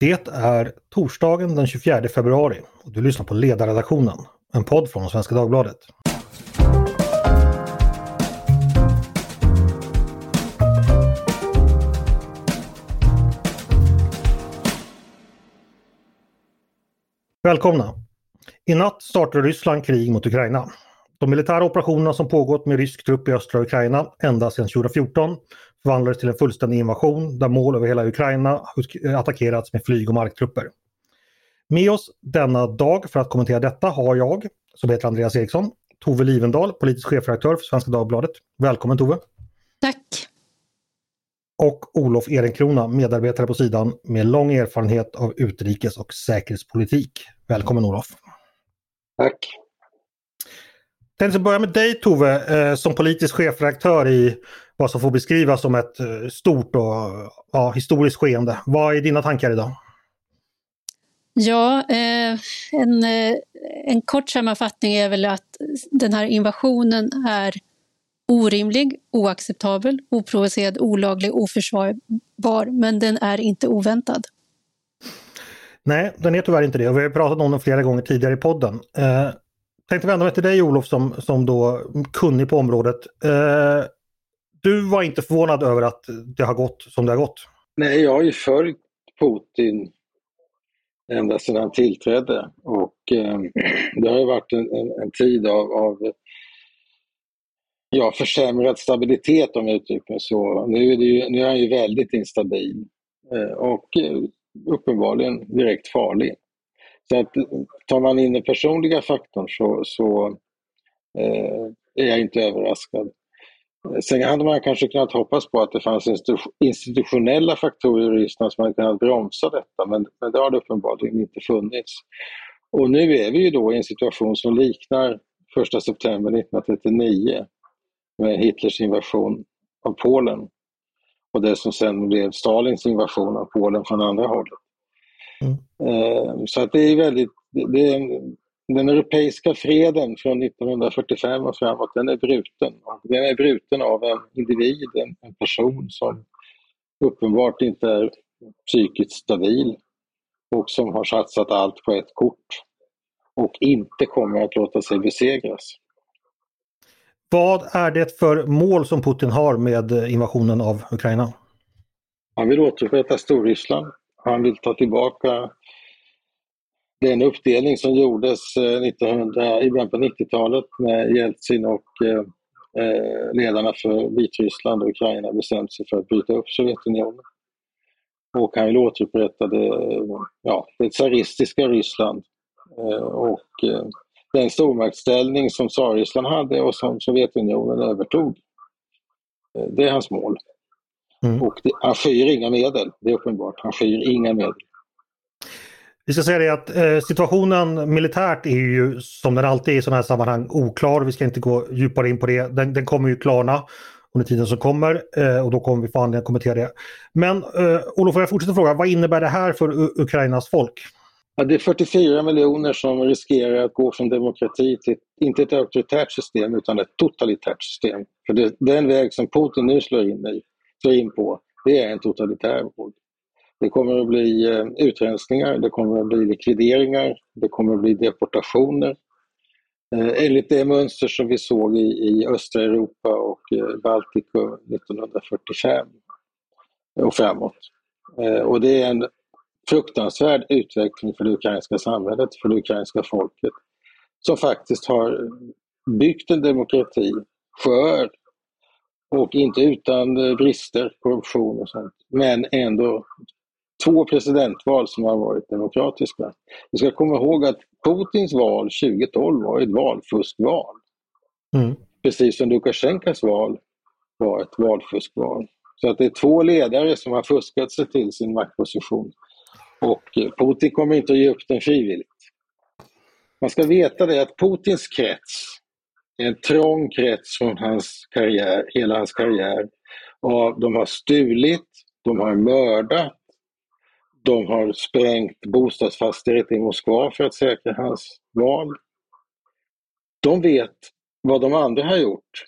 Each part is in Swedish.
Det är torsdagen den 24 februari och du lyssnar på Ledarredaktionen, en podd från Svenska Dagbladet. Välkomna! I natt startade Ryssland krig mot Ukraina. De militära operationerna som pågått med rysk trupp i östra Ukraina ända sedan 2014 förvandlades till en fullständig invasion där mål över hela Ukraina attackerats med flyg och marktrupper. Med oss denna dag för att kommentera detta har jag, som heter Andreas Eriksson, Tove Livendal, politisk chefredaktör för Svenska Dagbladet. Välkommen Tove! Tack! Och Olof Ehrenkrona, medarbetare på sidan med lång erfarenhet av utrikes och säkerhetspolitik. Välkommen Olof! Tack! Tänkte börja med dig Tove, eh, som politisk chefredaktör i vad som får beskrivas som ett eh, stort och ja, historiskt skeende. Vad är dina tankar idag? Ja, eh, en, eh, en kort sammanfattning är väl att den här invasionen är orimlig, oacceptabel, oprovocerad, olaglig, oförsvarbar, men den är inte oväntad. Nej, den är tyvärr inte det och vi har pratat om den flera gånger tidigare i podden. Eh, tänkte vända mig till dig Olof som, som då kunnig på området. Eh, du var inte förvånad över att det har gått som det har gått? Nej, jag har ju följt Putin ända sedan han tillträdde och eh, det har ju varit en, en, en tid av, av ja, försämrad stabilitet om jag uttrycker mig så. Nu är, det ju, nu är han ju väldigt instabil eh, och eh, uppenbarligen direkt farlig. Så att tar man in den personliga faktorn så, så eh, är jag inte överraskad. Eh, sen hade man kanske kunnat hoppas på att det fanns institutionella faktorer i Ryssland som hade kunnat bromsa detta, men, men det har det uppenbarligen inte funnits. Och nu är vi ju då i en situation som liknar 1 september 1939 med Hitlers invasion av Polen och det som sen blev Stalins invasion av Polen från andra hållet. Mm. Eh, så att det är väldigt, det är, den europeiska freden från 1945 och framåt, den är bruten. Den är bruten av en individ, en, en person som uppenbart inte är psykiskt stabil och som har satsat allt på ett kort och inte kommer att låta sig besegras. Vad är det för mål som Putin har med invasionen av Ukraina? Han vill återupprätta Storryssland. Han vill ta tillbaka den uppdelning som gjordes eh, 1900, i början på 90-talet när Jeltsin och eh, eh, ledarna för Vitryssland och Ukraina bestämde sig för att bryta upp Sovjetunionen. Och han vill återupprätta det, ja, det tsaristiska Ryssland eh, och den stormaktsställning som Tsarryssland hade och som Sovjetunionen övertog. Det är hans mål. Mm. Och det, han skyr inga medel, det är uppenbart. Han skyr inga medel. Vi ska säga det att eh, situationen militärt är ju som den alltid är i sådana här sammanhang oklar. Vi ska inte gå djupare in på det. Den, den kommer ju klarna under tiden som kommer eh, och då kommer vi få anledning att kommentera det. Men eh, Olof, jag fortsätter fråga, vad innebär det här för U Ukrainas folk? Ja, det är 44 miljoner som riskerar att gå från demokrati till, inte ett auktoritärt system, utan ett totalitärt system. För det, den väg som Putin nu slår in, i, sig in på, det är en totalitär våg. Det kommer att bli eh, utrensningar, det kommer att bli likvideringar, det kommer att bli deportationer. Eh, enligt det mönster som vi såg i, i östra Europa och eh, Baltikum 1945 och framåt. Eh, och det är en fruktansvärd utveckling för det ukrainska samhället, för det ukrainska folket, som faktiskt har byggt en demokrati skör och inte utan brister, korruption och sånt, men ändå två presidentval som har varit demokratiska. Vi ska komma ihåg att Putins val 2012 var ett valfuskval. Mm. Precis som Lukasjenkos val var ett valfuskval. Så att det är två ledare som har fuskat sig till sin maktposition. Och Putin kommer inte att ge upp den frivilligt. Man ska veta det att Putins krets en trång krets från hans karriär, hela hans karriär. Och de har stulit, de har mördat, de har sprängt bostadsfastigheter i Moskva för att säkra hans val. De vet vad de andra har gjort.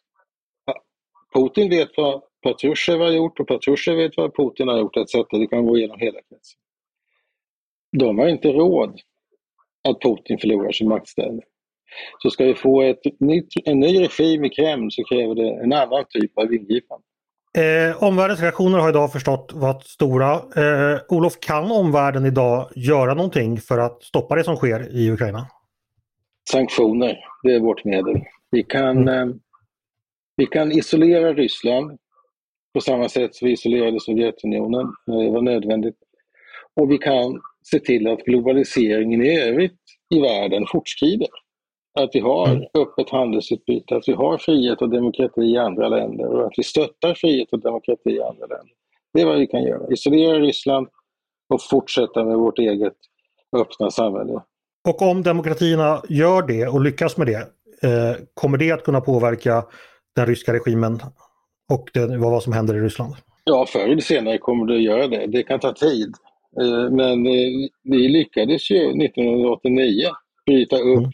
Putin vet vad Patrushev har gjort och Patrushev vet vad Putin har gjort etc. Det kan gå igenom hela kretsen. de har inte råd att Putin förlorar sin maktställning. Så ska vi få ett nytt, en ny regim i Kreml så kräver det en annan typ av ingripande. Eh, omvärldens reaktioner har idag förstått varit stora. Eh, Olof, kan omvärlden idag göra någonting för att stoppa det som sker i Ukraina? Sanktioner, det är vårt medel. Vi kan, mm. eh, vi kan isolera Ryssland på samma sätt som vi isolerade Sovjetunionen när det var nödvändigt. Och vi kan se till att globaliseringen i övrigt i världen fortskrider. Att vi har mm. öppet handelsutbyte, att vi har frihet och demokrati i andra länder och att vi stöttar frihet och demokrati i andra länder. Det är vad vi kan göra. Isolera Ryssland och fortsätta med vårt eget öppna samhälle. Och om demokratierna gör det och lyckas med det, eh, kommer det att kunna påverka den ryska regimen och det, vad som händer i Ryssland? Ja, förr eller senare kommer det att göra det. Det kan ta tid. Eh, men eh, vi lyckades ju 1989 bryta upp mm.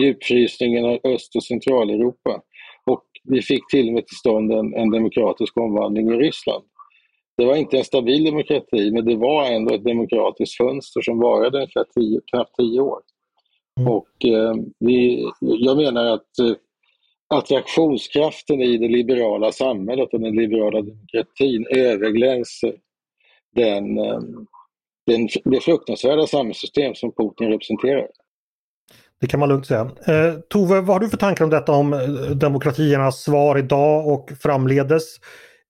Djupfrysningen av Öst och Centraleuropa och vi fick till och med till stånd en, en demokratisk omvandling i Ryssland. Det var inte en stabil demokrati, men det var ändå ett demokratiskt fönster som varade ungefär tio, knappt tio år. Mm. Och eh, vi, jag menar att eh, attraktionskraften i det liberala samhället och den liberala demokratin överglänser den, eh, den, det fruktansvärda samhällssystem som Putin representerar. Det kan man lugnt säga. Eh, Tove, vad har du för tankar om detta om eh, demokratiernas svar idag och framledes?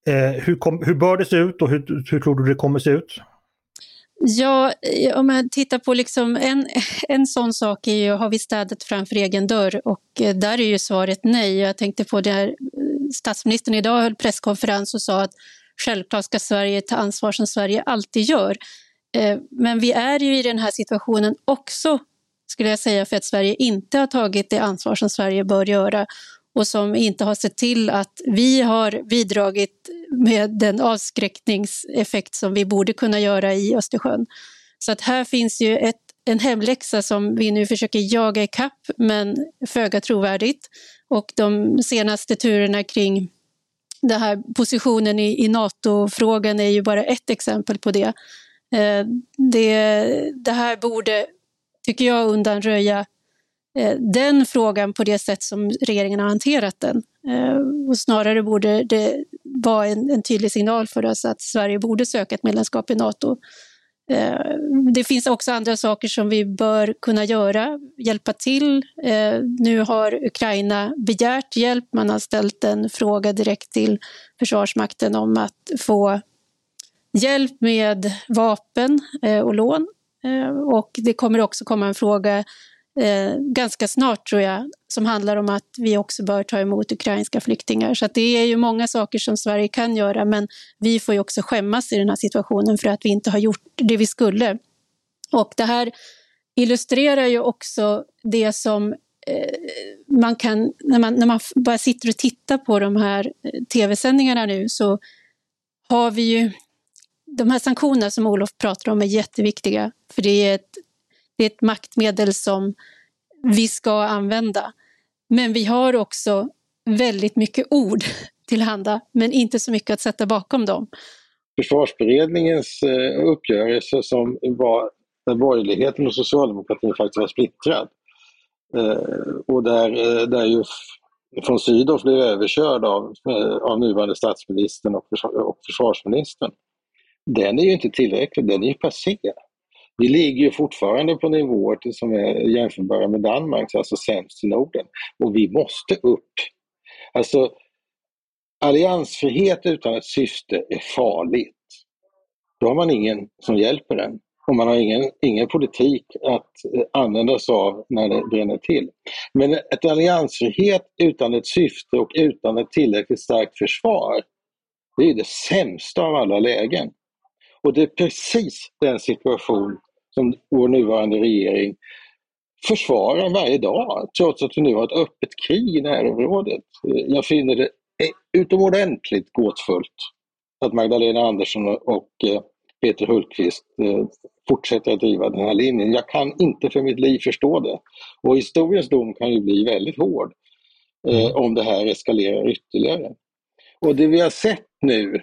Eh, hur, kom, hur bör det se ut och hur, hur tror du det kommer se ut? Ja, eh, om man tittar på liksom en, en sån sak är ju, har vi städat framför egen dörr? Och eh, där är ju svaret nej. Jag tänkte på det här, statsministern idag höll presskonferens och sa att självklart ska Sverige ta ansvar som Sverige alltid gör. Men vi är ju i den här situationen också, skulle jag säga, för att Sverige inte har tagit det ansvar som Sverige bör göra och som inte har sett till att vi har bidragit med den avskräckningseffekt som vi borde kunna göra i Östersjön. Så att här finns ju ett, en hemläxa som vi nu försöker jaga i kapp men föga trovärdigt. Och de senaste turerna kring den här positionen i, i NATO-frågan är ju bara ett exempel på det. Eh, det. Det här borde, tycker jag, undanröja eh, den frågan på det sätt som regeringen har hanterat den. Eh, och snarare borde det vara en, en tydlig signal för oss att Sverige borde söka ett medlemskap i Nato. Eh, det finns också andra saker som vi bör kunna göra, hjälpa till. Nu har Ukraina begärt hjälp, man har ställt en fråga direkt till Försvarsmakten om att få hjälp med vapen och lån. Eh, och det kommer också komma en fråga eh, ganska snart tror jag, som handlar om att vi också bör ta emot ukrainska flyktingar. Så det är ju många saker som Sverige kan göra, men vi får ju också skämmas i den här situationen för att vi inte har gjort det vi skulle. Och det här illustrerar ju också det som eh, man kan, när man, när man bara sitter och tittar på de här eh, tv-sändningarna nu så har vi ju de här sanktionerna som Olof pratar om är jätteviktiga, för det är ett det är ett maktmedel som vi ska använda. Men vi har också väldigt mycket ord tillhanda, men inte så mycket att sätta bakom dem. Försvarsberedningens eh, uppgörelse som var där borgerligheten och socialdemokratin faktiskt var splittrad eh, och där, eh, där ju von Sydow blev överkörd av, av nuvarande statsministern och, försvarsministern. Den är ju inte tillräcklig, den är ju passé. Vi ligger ju fortfarande på nivåer som är jämförbara med Danmarks, alltså sämst i Norden. Och vi måste upp. Alltså, alliansfrihet utan ett syfte är farligt. Då har man ingen som hjälper en och man har ingen, ingen politik att eh, använda sig av när det bränner till. Men ett alliansfrihet utan ett syfte och utan ett tillräckligt starkt försvar, det är det sämsta av alla lägen. Och det är precis den situation som vår nuvarande regering försvarar varje dag, trots att vi nu har ett öppet krig i närområdet. Jag finner det utomordentligt gåtfullt att Magdalena Andersson och eh, Peter Hultqvist eh, fortsätter att driva den här linjen. Jag kan inte för mitt liv förstå det. Och historiens dom kan ju bli väldigt hård eh, mm. om det här eskalerar ytterligare. Och det vi har sett nu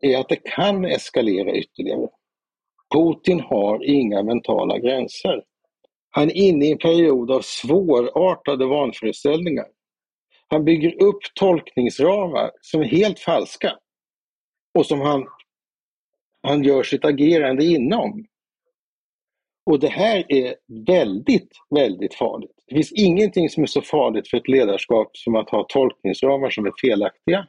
är att det kan eskalera ytterligare. Putin har inga mentala gränser. Han är inne i en period av svårartade vanföreställningar. Han bygger upp tolkningsramar som är helt falska och som han, han gör sitt agerande inom. Och det här är väldigt, väldigt farligt. Det finns ingenting som är så farligt för ett ledarskap som att ha tolkningsramar som är felaktiga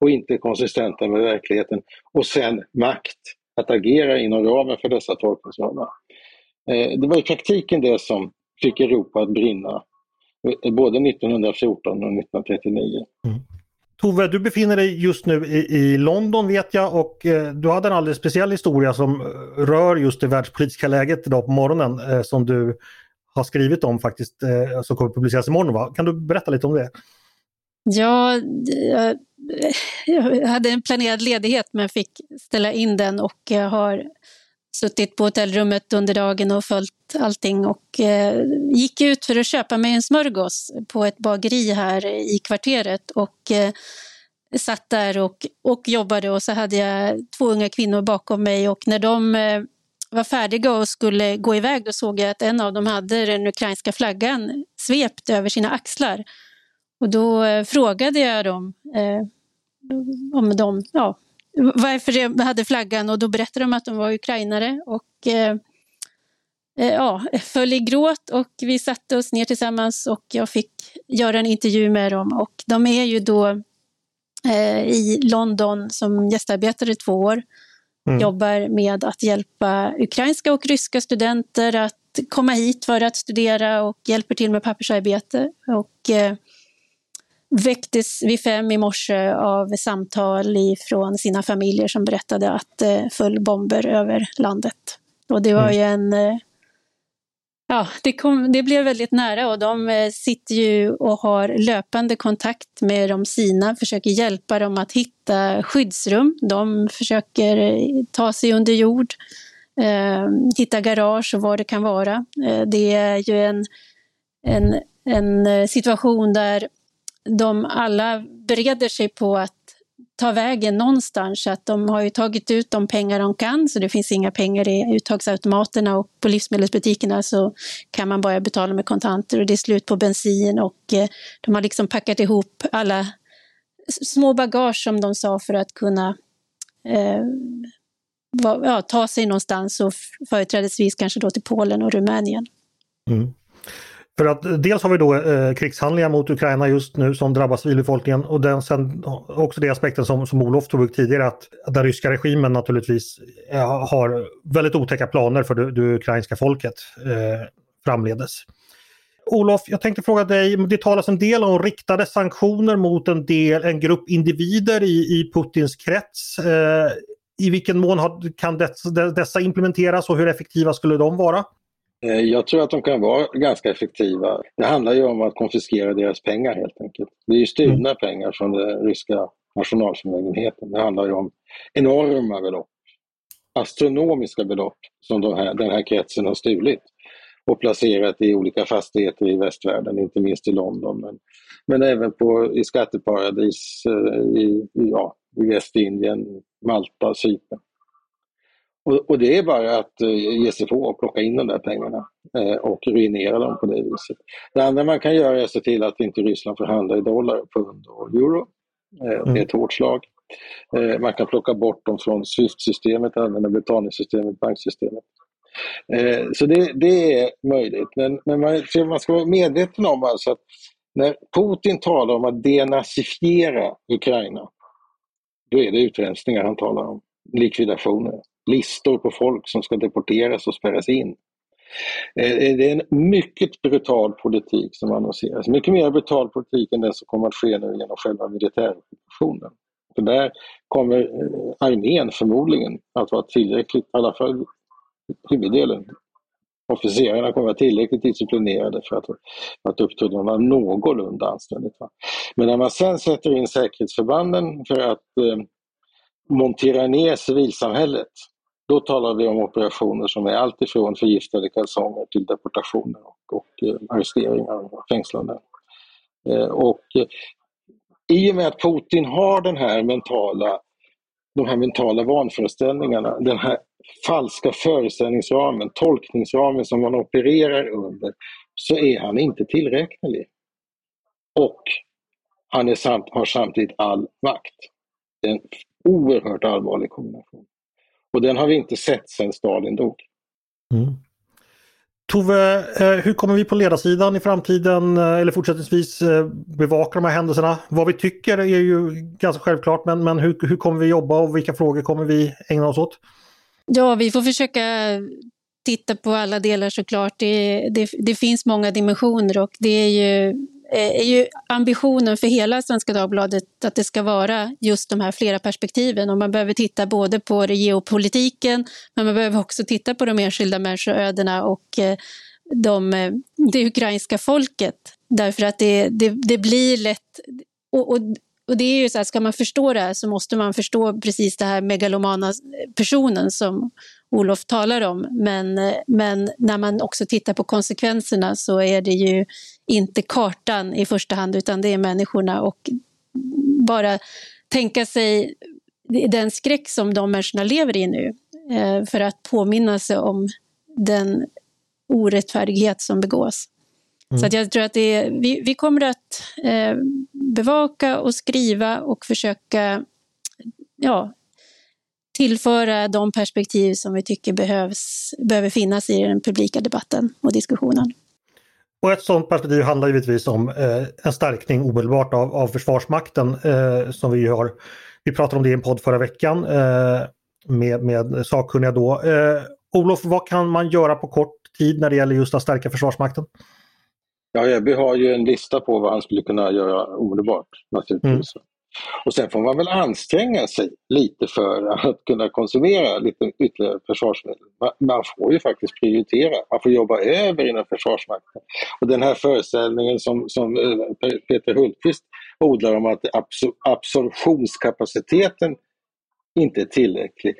och inte konsistenta med verkligheten och sen makt att agera inom ramen för dessa tolkningsramar. Eh, det var i praktiken det som fick Europa att brinna eh, både 1914 och 1939. Mm. Tove, du befinner dig just nu i, i London vet jag och eh, du hade en alldeles speciell historia som rör just det världspolitiska läget idag på morgonen eh, som du har skrivit om faktiskt, eh, som kommer publiceras imorgon. Va? Kan du berätta lite om det? Ja, jag jag hade en planerad ledighet men fick ställa in den och eh, har suttit på hotellrummet under dagen och följt allting och eh, gick ut för att köpa mig en smörgås på ett bageri här i kvarteret och eh, satt där och, och jobbade och så hade jag två unga kvinnor bakom mig och när de eh, var färdiga och skulle gå iväg då såg jag att en av dem hade den ukrainska flaggan svept över sina axlar. Och då eh, frågade jag dem eh, om de ja, varför jag hade flaggan och då berättade de att de var ukrainare och eh, ja, föll i gråt och vi satte oss ner tillsammans och jag fick göra en intervju med dem och de är ju då i London som gästarbetare i två år. Mm. Jobbar med att hjälpa ukrainska och ryska studenter att komma hit för att studera och hjälper till med pappersarbete. Och, väcktes vid fem i morse av samtal från sina familjer som berättade att det eh, föll bomber över landet. Och det var mm. ju en... Eh, ja, det, kom, det blev väldigt nära och de eh, sitter ju och har löpande kontakt med de sina, försöker hjälpa dem att hitta skyddsrum. De försöker ta sig under jord, eh, hitta garage och vad det kan vara. Det är ju en, en, en situation där de alla bereder sig på att ta vägen någonstans. Så att de har ju tagit ut de pengar de kan, så det finns inga pengar i uttagsautomaterna och på livsmedelsbutikerna så kan man bara betala med kontanter och det är slut på bensin och eh, de har liksom packat ihop alla små bagage som de sa för att kunna eh, ja, ta sig någonstans och företrädesvis kanske då till Polen och Rumänien. Mm. För att dels har vi då eh, krigshandlingar mot Ukraina just nu som drabbar civilbefolkningen och den, sen också det aspekten som, som Olof tog upp tidigare att, den ryska regimen naturligtvis eh, har väldigt otäcka planer för det, det ukrainska folket eh, framledes. Olof, jag tänkte fråga dig, det talas en del om riktade sanktioner mot en, del, en grupp individer i, i Putins krets. Eh, I vilken mån har, kan dessa implementeras och hur effektiva skulle de vara? Eh, jag tror att de kan vara ganska effektiva. Det handlar ju om att konfiskera deras pengar helt enkelt. Det är ju stulna mm. pengar från den ryska nationalförmögenheten. Det handlar ju om enorma belopp. Astronomiska belopp som de här, den här kretsen har stulit och placerat i olika fastigheter i västvärlden, inte minst i London. Men, men även på, i skatteparadis eh, i, ja, i Västindien, Malta, Cypern. Och, och, det är bara att uh, ge sig på och plocka in de där pengarna uh, och ruinera dem på det viset. Det andra man kan göra är att se till att inte Ryssland får handla i dollar, pund och euro. Mm. Det är ett hårt slag. man kan plocka bort dem från Swift-systemet, använda betalningssystemet, banksystemet. så det, det, är möjligt. Men, men man, man, ska vara medveten om alltså att när Putin talar om att denazifiera Ukraina, då är det utrensningar han talar om, likvidationer listor på folk som ska deporteras och spärras in. Eh, eh, det är en mycket brutal politik som annonseras. Mycket mer brutal politik än den som kommer att ske nu genom själva militärockupationen. För där kommer eh, armén förmodligen att vara tillräckligt, i alla fall huvuddelen, officerarna kommer att vara tillräckligt disciplinerade för att, för att uppträda någorlunda anständigt. Men när man sen sätter in säkerhetsförbanden för att eh, montera ner civilsamhället då talar vi om operationer som är alltifrån förgiftade kalsonger till deportationer och, och eh, arresteringar och fängslanden. Eh, och eh, i och med att Putin har den här mentala, de här mentala vanföreställningarna, den här falska föreställningsramen, tolkningsramen som man opererar under, så är han inte tillräknelig. Och han är samt, har samtidigt all makt. Det är en oerhört allvarlig kombination. Och den har vi inte sett sedan Stalin dog. Mm. Tove, eh, hur kommer vi på ledarsidan i framtiden eh, eller fortsättningsvis eh, bevaka de här händelserna? Vad vi tycker är ju ganska självklart men, men hur, hur kommer vi jobba och vilka frågor kommer vi ägna oss åt? Ja, vi får försöka titta på alla delar såklart. Det, det, det finns många dimensioner och det är ju, Eh, är ju ambitionen för hela Svenska Dagbladet att det ska vara just de här flera perspektiven. Och man behöver titta både på geopolitiken, men man behöver också titta på de enskilda människoödena och eh, de, eh, det ukrainska folket. Därför att det, det, det blir lätt... Och, och, och det är ju så här, ska man förstå det här så måste man förstå precis det här megalomana personen som Olof talar om. Men, men när man också tittar på konsekvenserna så är det ju inte kartan i första hand utan det är människorna och bara tänka sig den skräck som de människorna lever i nu eh, för att påminna sig om den orättfärdighet som begås. Mm. Så att jag tror att det är, vi, vi kommer att eh, bevaka och skriva och försöka ja, tillföra de perspektiv som vi tycker behövs, behöver finnas i den publika debatten och diskussionen. Och ett sådant perspektiv handlar givetvis om eh, en stärkning omedelbart av, av Försvarsmakten eh, som vi har. Vi pratade om det i en podd förra veckan eh, med, med sakkunniga då. Eh, Olof, vad kan man göra på kort tid när det gäller just att stärka Försvarsmakten? Ja, Ebbe har ju en lista på vad han skulle kunna göra omedelbart naturligtvis. Mm. Och sen får man väl anstränga sig lite för att kunna konsumera lite ytterligare försvarsmedel. Man får ju faktiskt prioritera, man får jobba över inom Försvarsmakten. Och den här föreställningen som, som eh, Peter Hultqvist odlar om att absorptionskapaciteten inte är tillräcklig.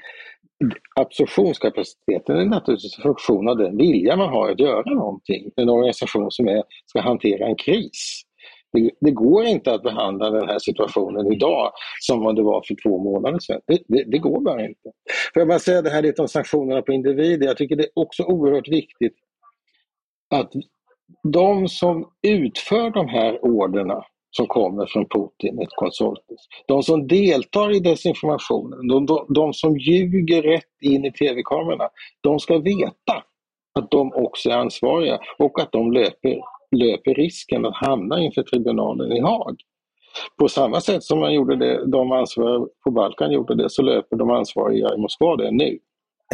Absorptionskapaciteten är naturligtvis en funktion av den vilja man har att göra någonting. En organisation som är, ska hantera en kris. Det, det, går inte att behandla den här situationen idag som det var för två månader sedan. Det, det, det går bara inte. Får jag bara säga det här lite om sanktionerna på individer. Jag tycker det är också oerhört viktigt att de som utför de här orderna som kommer från Putin, ett konsortium. De som deltar i desinformationen, de, de, de som ljuger rätt in i tv-kamerorna, de ska veta att de också är ansvariga och att de löper löper risken att hamna inför tribunalen i Haag. På samma sätt som man gjorde det, de ansvariga på Balkan gjorde det, så löper de ansvariga i Moskva det nu.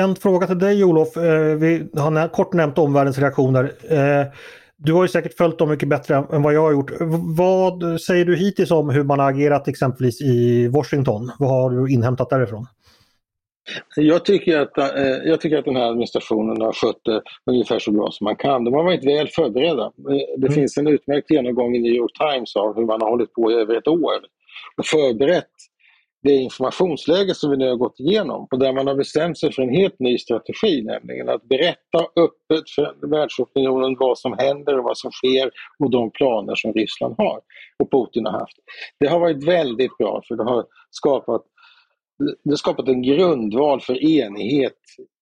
En fråga till dig Olof. Eh, vi har kort nämnt omvärldens reaktioner. Eh, du har ju säkert följt dem mycket bättre än vad jag har gjort. Vad säger du hittills om hur man har agerat exempelvis i Washington? Vad har du inhämtat därifrån? Jag tycker, att, eh, jag tycker att den här administrationen har skött det ungefär så bra som man kan. De har varit väl förberedda. Eh, det mm. finns en utmärkt genomgång i New York Times av hur man har hållit på i över ett år och förberett det informationsläge som vi nu har gått igenom och där man har bestämt sig för en helt ny strategi, nämligen att berätta öppet för världsopinionen vad som händer och vad som sker och de planer som Ryssland har och Putin har haft. Det har varit väldigt bra för det har skapat det har skapat en grundval för enighet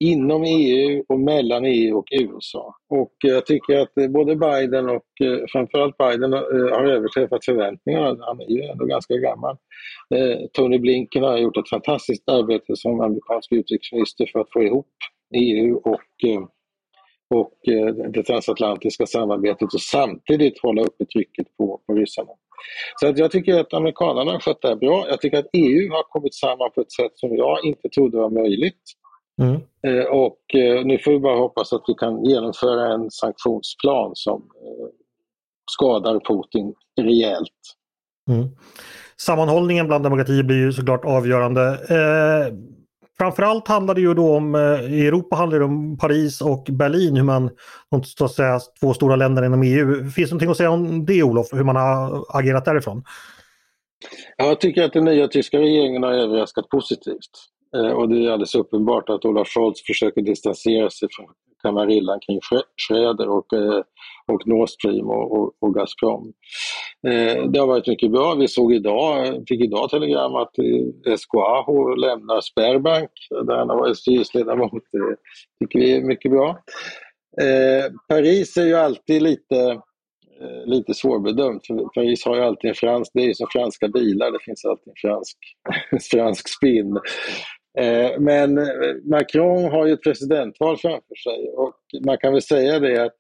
inom EU och mellan EU och USA. Och jag tycker att eh, både Biden och eh, framförallt Biden eh, har överträffat förväntningarna. Han är ju ändå ganska gammal. Tony Blinken har gjort ett fantastiskt arbete som amerikansk utrikesminister för att få ihop EU och och det transatlantiska samarbetet och samtidigt hålla uppe trycket på, på ryssarna. Så att jag tycker att amerikanerna har skött det här bra. Jag tycker att EU har kommit samman på ett sätt som jag inte trodde var möjligt. Mm. Eh, och eh, nu får vi bara hoppas att vi kan genomföra en sanktionsplan som eh, skadar Putin rejält. Mm. Sammanhållningen bland demokratier blir ju såklart avgörande. Framförallt handlar det ju då om, eh, i Europa handlar det om Paris och Berlin, hur man, så att säga, två stora länder inom EU. Finns det någonting att säga om det Olof, hur man har agerat därifrån? Jag tycker att den nya tyska regeringen har överraskat positivt. Eh, och det är alldeles uppenbart att Olaf Scholz försöker distansera sig från kamarillan kring Schröder och, eh, och Nord Stream och, och, och Gazprom. Eh, det har varit mycket bra. Vi såg idag, fick idag telegram att SKAH lämnar Sperbank där han har varit styrelseledamot. Det tycker vi är mycket bra. Paris är ju alltid lite lite svårbedömt. Paris har ju alltid en fransk, det är ju som franska bilar, det finns alltid en fransk, fransk spinn. Eh, men Macron har ju ett presidentval framför sig och man kan väl säga det att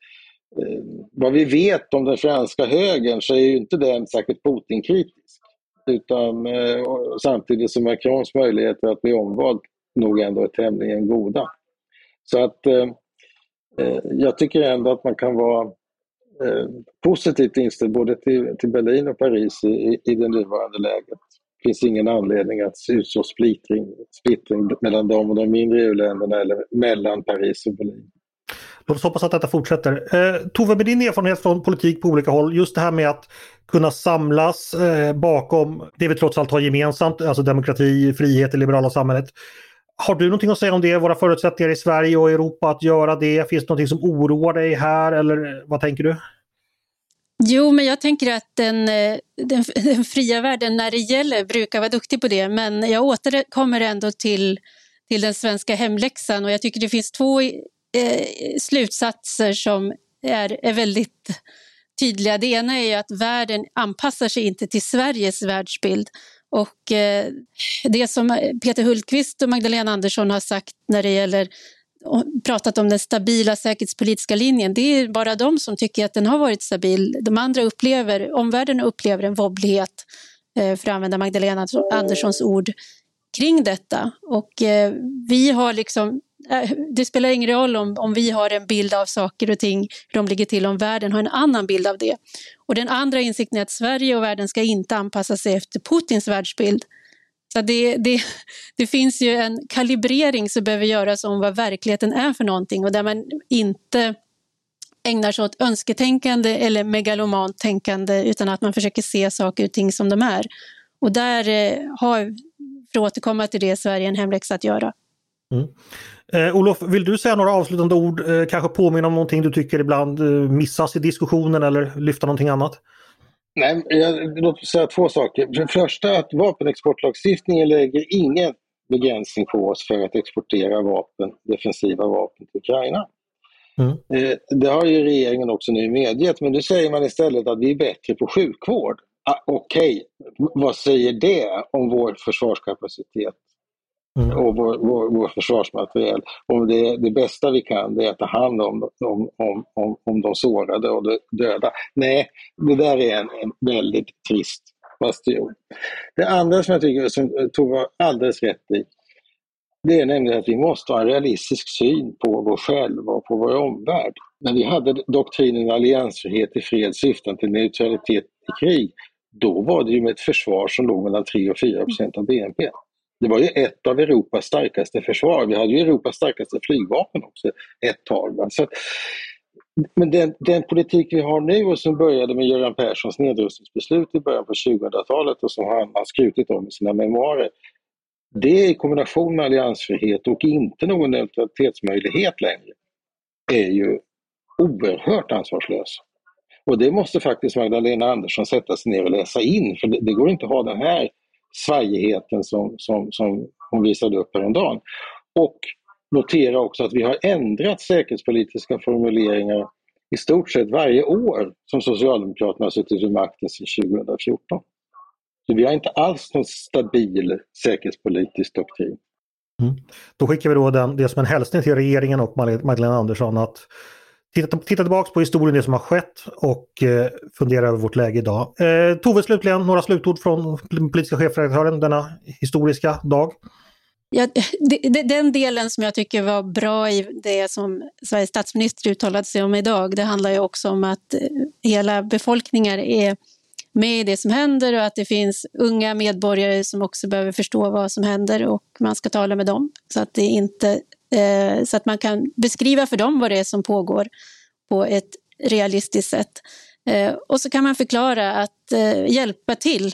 eh, vad vi vet om den franska högern så är ju inte den särskilt Putin-kritisk. Utan eh, samtidigt som Macrons möjligheter att bli omvald nog ändå är tämligen goda. Så att jag tycker ändå att man kan vara positivt inställd både till, till Berlin och Paris i, i det nuvarande läget finns ingen anledning att så splittring, splittring mellan dem och de mindre EU-länderna eller mellan Paris och Berlin. Låt oss hoppas att detta fortsätter. Eh, Tove, med din erfarenhet från politik på olika håll, just det här med att kunna samlas eh, bakom det vi trots allt har gemensamt, alltså demokrati, frihet, det liberala samhället. Har du någonting att säga om det, våra förutsättningar i Sverige och Europa att göra det? Finns det någonting som oroar dig här eller vad tänker du? Jo, men jag tänker att den, eh, den, den, fria världen när det gäller brukar vara duktig på det. Men jag återkommer ändå till, till den svenska hemläxan och jag tycker det finns två eh, slutsatser som är, är väldigt tydliga. Det ena är att världen anpassar sig inte till Sveriges världsbild. Och eh, det som Peter Hultqvist och Magdalena Andersson har sagt när det gäller pratat om den stabila säkerhetspolitiska linjen. Det är bara de som tycker att den har varit stabil. De andra upplever, omvärlden upplever en wobblighet, eh, för att använda Magdalena Anderssons ord, kring detta. Och eh, vi har liksom, eh, det spelar ingen roll om, om vi har en bild av saker och ting, hur de ligger till, om världen har en annan bild av det. Och den andra insikten är att Sverige och världen ska inte anpassa sig efter Putins världsbild så det, det, det finns ju en kalibrering som behöver göras om vad verkligheten är för någonting och där man inte ägnar sig åt önsketänkande eller megalomant tänkande utan att man försöker se saker och ting som de är. Och där eh, har, för att återkomma till det, Sverige en hemläxa att göra. Mm. Eh, Olof, vill du säga några avslutande ord, eh, kanske påminna om någonting du tycker ibland eh, missas i diskussionen eller lyfta någonting annat? Nej, jag, låt mig säga två saker. För det första att vapenexportlagstiftningen lägger ingen begränsning på oss för att exportera vapen, defensiva vapen till Ukraina. Mm. Eh, det har ju regeringen också nu medgett, men nu säger man istället att vi är bättre på sjukvård. Ah, Okej, okay. vad säger det om vår försvarskapacitet? Mm. och vår, vår, vår försvarsmateriel. Och det, det bästa vi kan det är att ta hand om, om, om, om, om de sårade och de döda. Nej, det där är en, en väldigt trist bastion. Det andra som jag tycker som Tove har alldeles rätt i, det är nämligen att vi måste ha en realistisk syn på vår själva och på vår omvärld. När vi hade doktrinen alliansfrihet i fred syftande till neutralitet i krig, då var det ju med ett försvar som låg mellan 3 och 4 procent av BNP. Det var ju ett av Europas starkaste försvar. Vi hade ju Europas starkaste flygvapen också ett tag. Va? Så, men den, den, politik vi har nu och som började med Göran Perssons nedrustningsbeslut i början på 2000-talet och som han har skrutit om i sina memoarer. Det i kombination med alliansfrihet och inte någon neutralitetsmöjlighet längre är ju oerhört ansvarslös. Och det måste faktiskt Magdalena Andersson sätta sig ner och läsa in för det, det går inte att ha den här svajigheten som, som, som hon visade upp häromdagen. Och notera också att vi har ändrat säkerhetspolitiska formuleringar i stort sett varje år som Socialdemokraterna har suttit vid makten sedan 2014. Så vi har inte alls någon stabil säkerhetspolitisk doktrin. Mm. Då skickar vi då den, det som en hälsning till regeringen och Magdalena Andersson att titta, titta tillbaka på historien, det som har skett och eh, fundera över vårt läge idag. Eh, Tove slutligen, några slutord från politiska chefredaktören denna historiska dag? Ja, den delen som jag tycker var bra i det som Sveriges statsminister uttalade sig om idag, det handlar ju också om att eh, hela befolkningar är med i det som händer och att det finns unga medborgare som också behöver förstå vad som händer och man ska tala med dem så att det inte Eh, så att man kan beskriva för dem vad det är som pågår på ett realistiskt sätt. Eh, och så kan man förklara att eh, hjälpa till.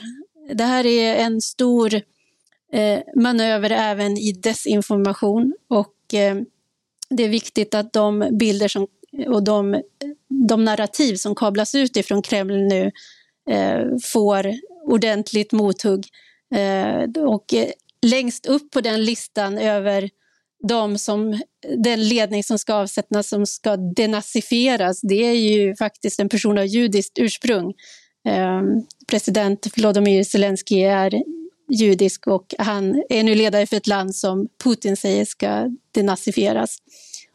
Det här är en stor eh, manöver även i desinformation och eh, det är viktigt att de bilder som, och de, de narrativ som kablas ut ifrån Kreml nu eh, får ordentligt mothugg. Eh, och eh, längst upp på den listan över de som, den ledning som ska avsättas, som ska denazifieras, det är ju faktiskt en person av judiskt ursprung. Eh, president Volodymyr Zelensky är judisk och han är nu ledare för ett land som Putin säger ska denazifieras.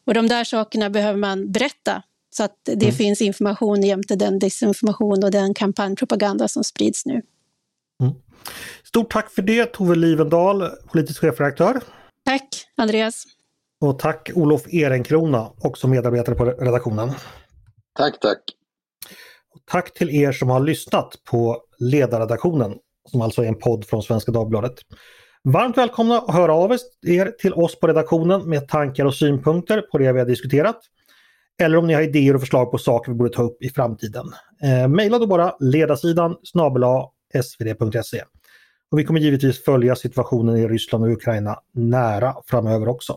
Och de där sakerna behöver man berätta så att det mm. finns information jämte den desinformation och den kampanjpropaganda som sprids nu. Mm. Stort tack för det Tove Livendal, politisk chefredaktör. Tack Andreas. Och tack Olof Ehrenkrona, också medarbetare på redaktionen. Tack, tack. Och tack till er som har lyssnat på Ledarredaktionen, som alltså är en podd från Svenska Dagbladet. Varmt välkomna att höra av er till oss på redaktionen med tankar och synpunkter på det vi har diskuterat. Eller om ni har idéer och förslag på saker vi borde ta upp i framtiden. Eh, maila då bara ledarsidan snabela svd.se. Och vi kommer givetvis följa situationen i Ryssland och Ukraina nära framöver också.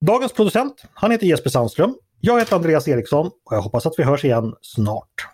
Dagens producent, han heter Jesper Sandström. Jag heter Andreas Eriksson och jag hoppas att vi hörs igen snart.